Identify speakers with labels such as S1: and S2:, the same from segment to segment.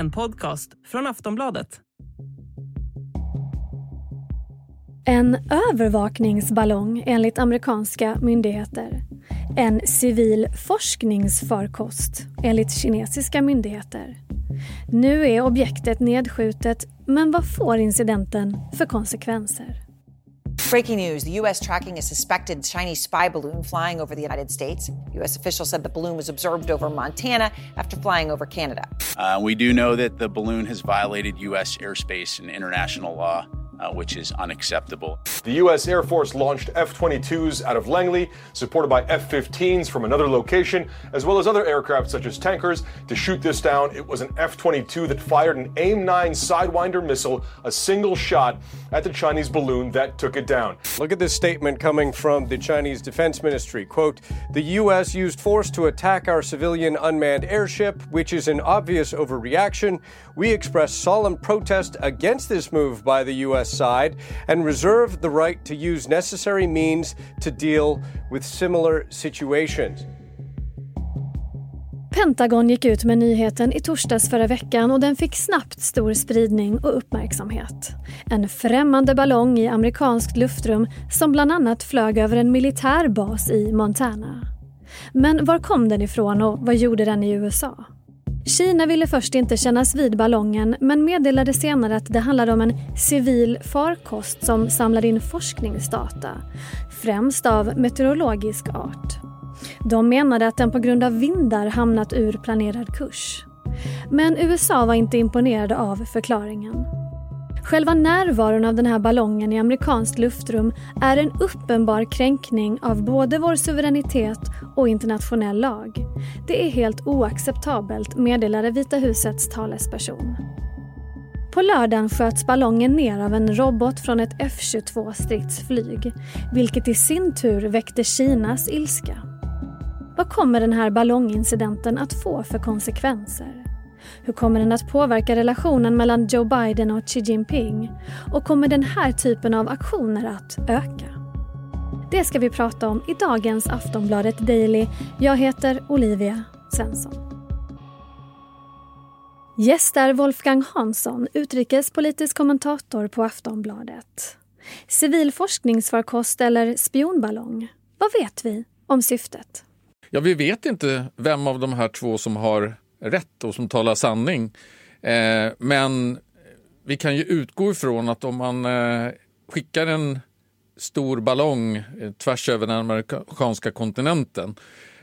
S1: en podcast från Aftonbladet.
S2: En övervakningsballong enligt amerikanska myndigheter. En civil forskningsfarkost enligt kinesiska myndigheter. Nu är objektet nedskjutet, men vad får incidenten för konsekvenser?
S3: Breaking news the U.S. tracking a suspected Chinese spy balloon flying over the United States. U.S. officials said the balloon was observed over Montana after flying over Canada.
S4: Uh, we do know that the balloon has violated U.S. airspace and international law. Uh, which is unacceptable.
S5: The U.S. Air Force launched F 22s out of Langley, supported by F 15s from another location, as well as other aircraft such as tankers. To shoot this down, it was an F 22 that fired an AIM 9 Sidewinder missile, a single shot at the Chinese balloon that took it down.
S6: Look at this statement coming from the Chinese Defense Ministry. Quote, the U.S. used force to attack our civilian unmanned airship, which is an obvious overreaction. We express solemn protest against this move by the U.S. side and reserve the right to use necessary means to deal with similar situations.
S2: Pentagon gick ut med nyheten i torsdags förra veckan och den fick snabbt stor spridning och uppmärksamhet. En främmande ballong i amerikanskt luftrum som bland annat flög över en militär bas i Montana. Men var kom den ifrån och vad gjorde den i USA? Kina ville först inte kännas vid ballongen men meddelade senare att det handlade om en civil farkost som samlade in forskningsdata, främst av meteorologisk art. De menade att den på grund av vindar hamnat ur planerad kurs. Men USA var inte imponerade av förklaringen. Själva närvaron av den här ballongen i amerikanskt luftrum är en uppenbar kränkning av både vår suveränitet och internationell lag. Det är helt oacceptabelt, meddelade Vita husets talesperson. På lördagen sköts ballongen ner av en robot från ett F-22 stridsflyg, vilket i sin tur väckte Kinas ilska. Vad kommer den här ballongincidenten att få för konsekvenser? Hur kommer den att påverka relationen mellan Joe Biden och Xi Jinping? Och kommer den här typen av aktioner att öka? Det ska vi prata om i dagens Aftonbladet Daily. Jag heter Olivia Svensson. Gäst är Wolfgang Hansson, utrikespolitisk kommentator på Aftonbladet. Civil forskningsfarkost eller spionballong? Vad vet vi om syftet?
S7: Ja, vi vet inte vem av de här två som har rätt och som talar sanning. Eh, men vi kan ju utgå ifrån att om man eh, skickar en stor ballong eh, tvärs över den amerikanska kontinenten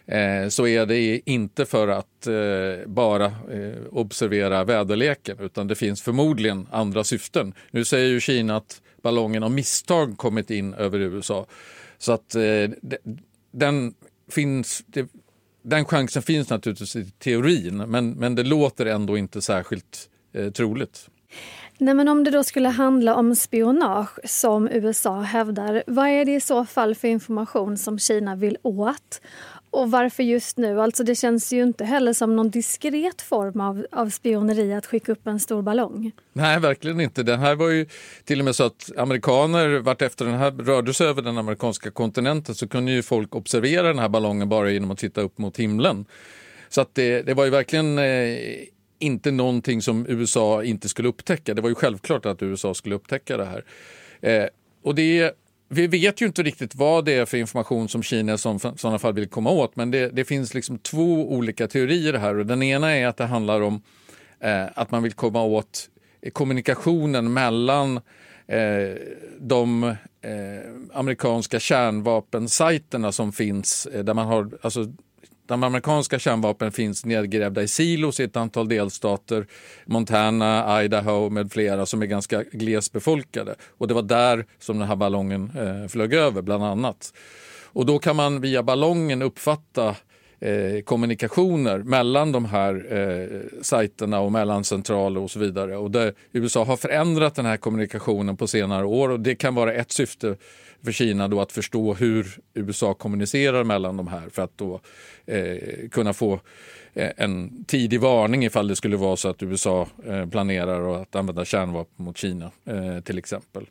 S7: eh, så är det inte för att eh, bara eh, observera väderleken utan det finns förmodligen andra syften. Nu säger ju Kina att ballongen av misstag kommit in över USA. Så att eh, den finns, det, den chansen finns naturligtvis i teorin, men, men det låter ändå inte särskilt eh, troligt.
S2: Nej, men om det då skulle handla om spionage, som USA hävdar, vad är det i så fall för information som Kina vill åt? Och varför just nu? Alltså det känns ju inte heller som någon diskret form av, av spioneri att skicka upp en stor ballong.
S7: Nej, verkligen inte. Det här var ju till och med så att amerikaner, vart efter den här rörde sig över den amerikanska kontinenten så kunde ju folk observera den här ballongen bara genom att titta upp mot himlen. Så att det, det var ju verkligen eh, inte någonting som USA inte skulle upptäcka. Det var ju självklart att USA skulle upptäcka det här. Eh, och det vi vet ju inte riktigt vad det är för information som Kina i sådana fall vill komma åt, men det, det, finns liksom två olika teorier här. Och den ena är att det handlar om eh, att man vill komma åt kommunikationen mellan eh, de eh, amerikanska kärnvapensajterna som finns, eh, där man har alltså, de amerikanska kärnvapen finns nedgrävda i silos i ett antal delstater, Montana, Idaho med flera som är ganska glesbefolkade. Och det var där som den här ballongen eh, flög över bland annat. Och då kan man via ballongen uppfatta eh, kommunikationer mellan de här eh, sajterna och mellan centraler och så vidare. Och där USA har förändrat den här kommunikationen på senare år och det kan vara ett syfte för Kina då att förstå hur USA kommunicerar mellan de här för att då eh, kunna få eh, en tidig varning ifall det skulle vara så att USA eh, planerar att använda kärnvapen mot Kina eh, till exempel.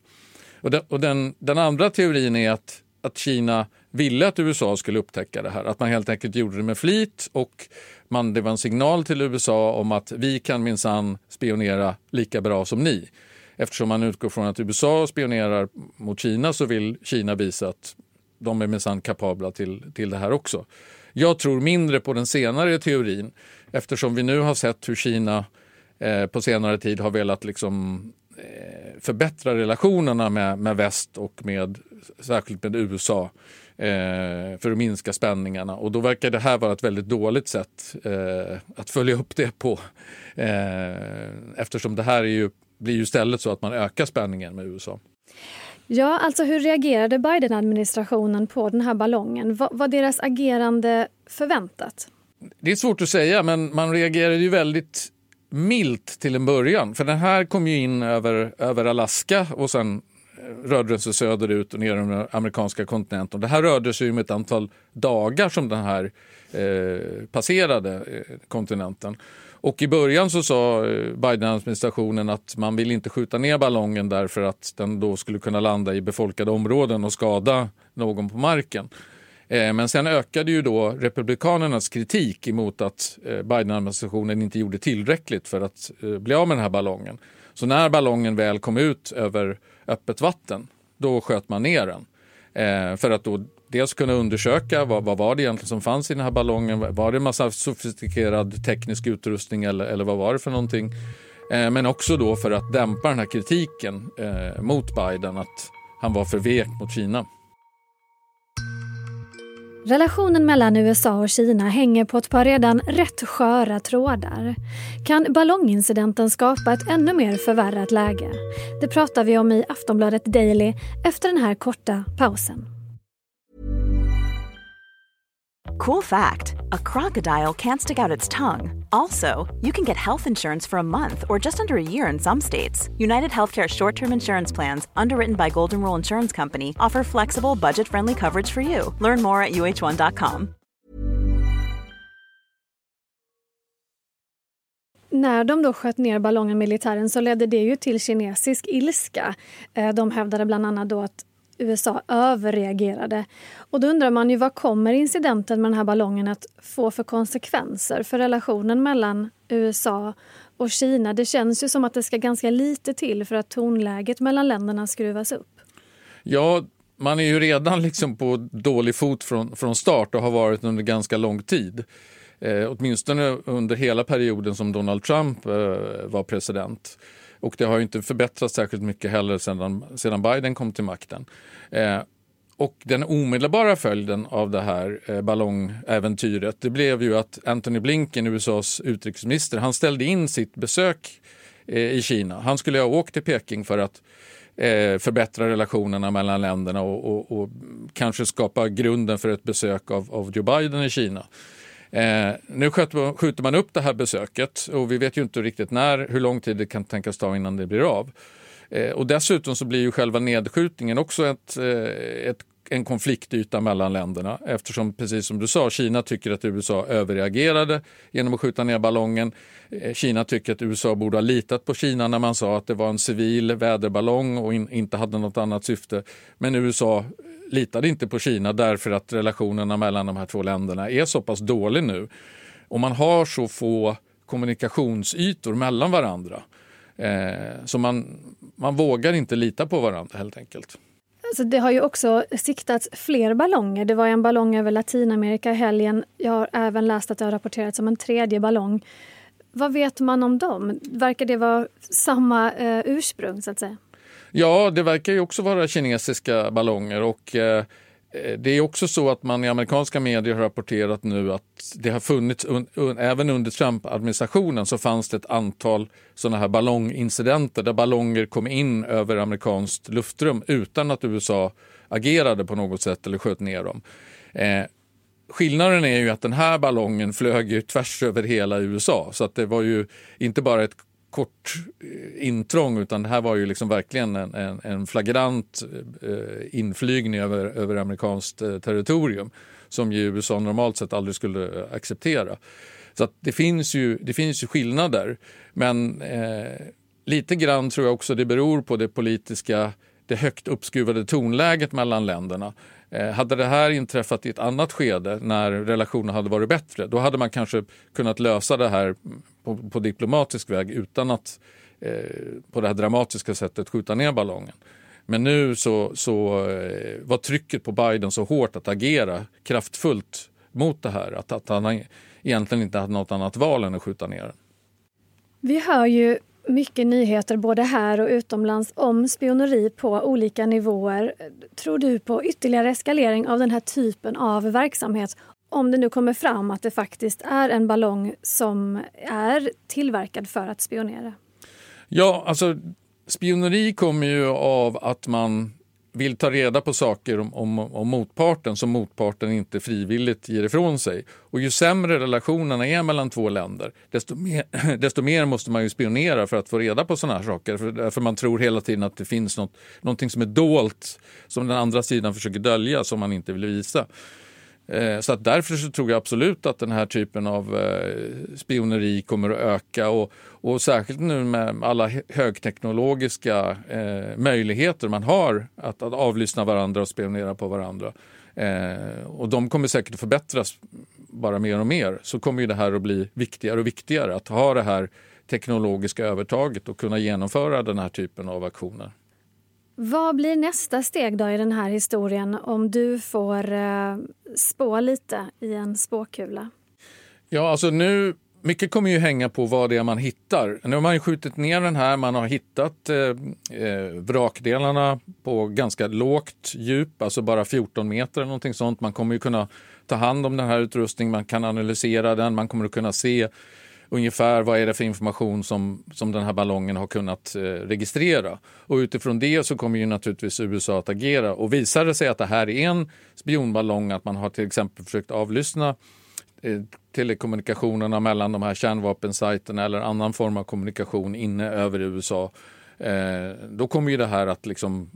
S7: Och, den, och den, den andra teorin är att, att Kina ville att USA skulle upptäcka det här. Att man helt enkelt gjorde det med flit och man, det var en signal till USA om att vi kan minsann spionera lika bra som ni. Eftersom man utgår från att USA spionerar mot Kina så vill Kina visa att de är minsann kapabla till, till det här också. Jag tror mindre på den senare teorin eftersom vi nu har sett hur Kina eh, på senare tid har velat liksom, eh, förbättra relationerna med, med väst och med, särskilt med USA eh, för att minska spänningarna. Och då verkar det här vara ett väldigt dåligt sätt eh, att följa upp det på. Eh, eftersom det här är ju, blir ju istället så att man ökar spänningen med USA.
S2: Ja, alltså hur reagerade Biden-administrationen på den här ballongen? Var, var deras agerande förväntat?
S7: Det är svårt att säga, men man reagerade ju väldigt milt till en början. För den här kom ju in över, över Alaska och sen rörde sig söderut och ner den amerikanska kontinenten. Det här rörde sig om ett antal dagar som den här eh, passerade eh, kontinenten. Och i början så sa eh, Biden-administrationen att man vill inte skjuta ner ballongen därför att den då skulle kunna landa i befolkade områden och skada någon på marken. Eh, men sen ökade ju då republikanernas kritik emot att Biden-administrationen inte gjorde tillräckligt för att bli av med den här ballongen. Så när ballongen väl kom ut över öppet vatten, då sköt man ner den. Eh, för att då dels kunna undersöka vad, vad var det egentligen som fanns i den här ballongen. Var det en massa sofistikerad teknisk utrustning eller, eller vad var det för någonting? Eh, men också då för att dämpa den här kritiken eh, mot Biden att han var för vek mot Kina.
S2: Relationen mellan USA och Kina hänger på ett par redan rätt sköra trådar. Kan ballongincidenten skapa ett ännu mer förvärrat läge? Det pratar vi om i Aftonbladet Daily efter den här korta pausen.
S8: Cool fact a crocodile can't stick out its tongue. Also, you can get health insurance for a month or just under a year in some states. United Healthcare short term insurance plans, underwritten by Golden Rule Insurance Company, offer flexible, budget friendly coverage for you. Learn more at uh1.com.
S2: När de då sköt ner ballongen militären så ledde det ju till kinesisk ilska. Eh, de hävdade bland annat då att USA överreagerade. Och då undrar man ju vad kommer incidenten med den här ballongen att få för konsekvenser för relationen mellan USA och Kina? Det känns ju som att det ska ganska lite till för att tonläget mellan länderna skruvas upp.
S7: Ja, man är ju redan liksom på dålig fot från, från start och har varit under ganska lång tid. Eh, åtminstone under hela perioden som Donald Trump eh, var president. Och det har inte förbättrats särskilt mycket heller sedan, sedan Biden kom till makten. Eh, och den omedelbara följden av det här eh, ballongäventyret det blev ju att Antony Blinken, USAs utrikesminister, han ställde in sitt besök eh, i Kina. Han skulle ha åkt till Peking för att eh, förbättra relationerna mellan länderna och, och, och, kanske skapa grunden för ett besök av, av Joe Biden i Kina. Eh, nu skjuter man upp det här besöket och vi vet ju inte riktigt när, hur lång tid det kan tänkas ta innan det blir av. Eh, och dessutom så blir ju själva nedskjutningen också ett, eh, ett en konfliktyta mellan länderna eftersom, precis som du sa, Kina tycker att USA överreagerade genom att skjuta ner ballongen. Eh, Kina tycker att USA borde ha litat på Kina när man sa att det var en civil väderballong och in, inte hade något annat syfte. Men USA litade inte på Kina därför att relationerna mellan de här två länderna är så pass dålig nu. Och man har så få kommunikationsytor mellan varandra. Eh, så man, man vågar inte lita på varandra helt enkelt.
S2: Alltså det har ju också siktats fler ballonger. Det var en ballong över Latinamerika i helgen. Jag har även läst att det har rapporterats om en tredje ballong. Vad vet man om dem? Verkar det vara samma eh, ursprung så att säga?
S7: Ja, det verkar ju också vara kinesiska ballonger och eh, Eh, det är också så att man i amerikanska medier har rapporterat nu att det har funnits, un, un, även under Trump-administrationen så fanns det ett antal sådana här ballongincidenter där ballonger kom in över amerikanskt luftrum utan att USA agerade på något sätt eller sköt ner dem. Eh, skillnaden är ju att den här ballongen flög ju tvärs över hela USA så att det var ju inte bara ett kort eh, intrång utan det här var ju liksom verkligen en, en, en flagrant eh, inflygning över, över amerikanskt eh, territorium som ju USA normalt sett aldrig skulle eh, acceptera. Så det, finns ju, det finns ju skillnader men eh, lite grann tror jag också det beror på det politiska det högt uppskruvade tonläget mellan länderna. Eh, hade det här inträffat i ett annat skede när relationen hade varit bättre, då hade man kanske kunnat lösa det här på, på diplomatisk väg utan att eh, på det här dramatiska sättet skjuta ner ballongen. Men nu så, så eh, var trycket på Biden så hårt att agera kraftfullt mot det här att, att han egentligen inte hade något annat val än att skjuta ner den.
S2: Vi hör ju mycket nyheter både här och utomlands om spioneri på olika nivåer. Tror du på ytterligare eskalering av den här typen av verksamhet om det nu kommer fram att det faktiskt är en ballong som är tillverkad för att spionera?
S7: Ja, alltså spioneri kommer ju av att man vill ta reda på saker om, om, om, motparten som motparten inte frivilligt ger ifrån sig. Och ju sämre relationerna är mellan två länder, desto mer, desto mer måste man ju spionera för att få reda på sådana här saker. För, för, man tror hela tiden att det finns något, någonting som är dolt, som den andra sidan försöker dölja, som man inte vill visa. Eh, så att därför så tror jag absolut att den här typen av eh, spioneri kommer att öka och, och särskilt nu med alla högteknologiska eh, möjligheter man har att, att avlyssna varandra och spionera på varandra. Eh, och de kommer säkert att förbättras bara mer och mer. Så kommer ju det här att bli viktigare och viktigare att ha det här teknologiska övertaget och kunna genomföra den här typen av aktioner.
S2: Vad blir nästa steg då i den här historien om du får eh, spå lite i en spåkula?
S7: Ja, alltså nu mycket kommer ju hänga på vad det är man hittar. Nu har man skjutit ner den här, man har hittat eh, eh, vrakdelarna på ganska lågt djup, alltså bara 14 meter eller någonting sånt. Man kommer ju kunna ta hand om den här utrustningen, man kan analysera den, man kommer att kunna se ungefär vad är det för information som, som den här ballongen har kunnat eh, registrera. Och utifrån det så kommer ju naturligtvis USA att agera. Och visar det sig att det här är en spionballong, att man har till exempel försökt avlyssna eh, telekommunikationerna mellan de här kärnvapensajterna eller annan form av kommunikation inne över USA, eh, då kommer ju det här att liksom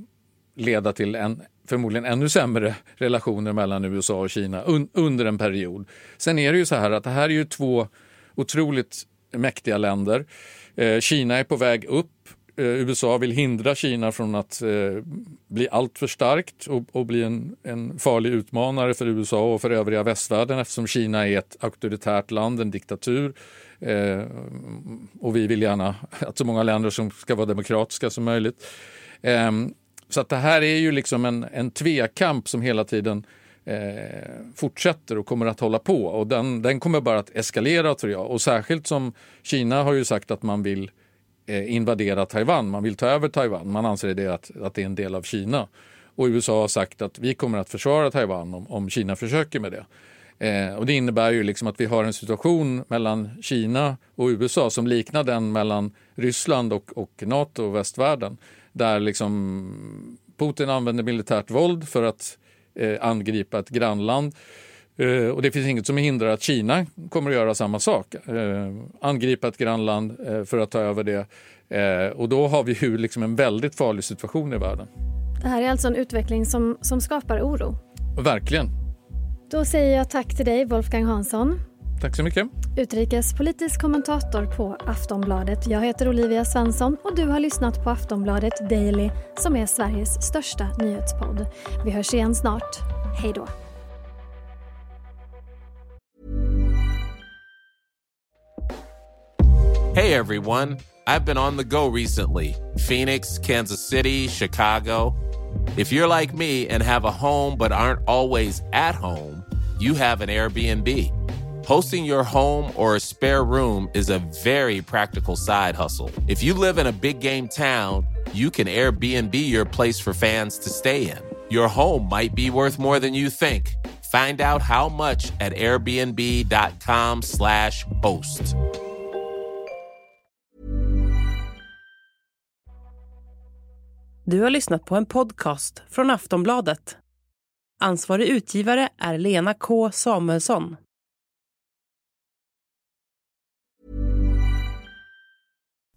S7: leda till en förmodligen ännu sämre relationer mellan USA och Kina un under en period. Sen är det ju så här att det här är ju två otroligt mäktiga länder. Eh, Kina är på väg upp. Eh, USA vill hindra Kina från att eh, bli alltför starkt och, och bli en, en, farlig utmanare för USA och för övriga västvärlden eftersom Kina är ett auktoritärt land, en diktatur. Eh, och vi vill gärna att så många länder som ska vara demokratiska som möjligt. Ehm, så att det här är ju liksom en, en tvekamp som hela tiden eh, Eh, fortsätter och kommer att hålla på. Och den, den kommer bara att eskalera tror jag. Och särskilt som Kina har ju sagt att man vill eh, invadera Taiwan, man vill ta över Taiwan. Man anser det att, att det är en del av Kina. Och USA har sagt att vi kommer att försvara Taiwan om, om Kina försöker med det. Eh, och det innebär ju liksom att vi har en situation mellan Kina och USA som liknar den mellan Ryssland och, och Nato och västvärlden. Där liksom Putin använder militärt våld för att eh, angripa ett grannland. Eh, och det finns inget som hindrar att Kina kommer att göra samma sak. Eh, angripa ett grannland för att ta över det. Och då har vi ju liksom en väldigt farlig situation i världen.
S2: Det här är alltså en utveckling som, som skapar oro?
S7: Verkligen.
S2: Då säger jag tack till dig, Wolfgang Hansson.
S7: Tack så mycket.
S2: Utrikespolitisk kommentator på Aftonbladet. Jag heter Olivia Svensson och du har lyssnat på Aftonbladet Daily som är Sveriges största nyhetspodd. Vi hörs igen snart. Hej då.
S9: Hey everyone, I've been on the go recently. Phoenix, Kansas City, Chicago. If you're like me and have a home but aren't always at home, you have an Airbnb. Hosting your home or a spare room is a very practical side hustle. If you live in a big game town, you can Airbnb your place for fans to stay in. Your home might be worth more than you think. Find out how much at airbnb.com/slash host.
S1: Du har lyssnat på en podcast från Aftonbladet. Ansvarig utgivare är Lena K Samuelsson.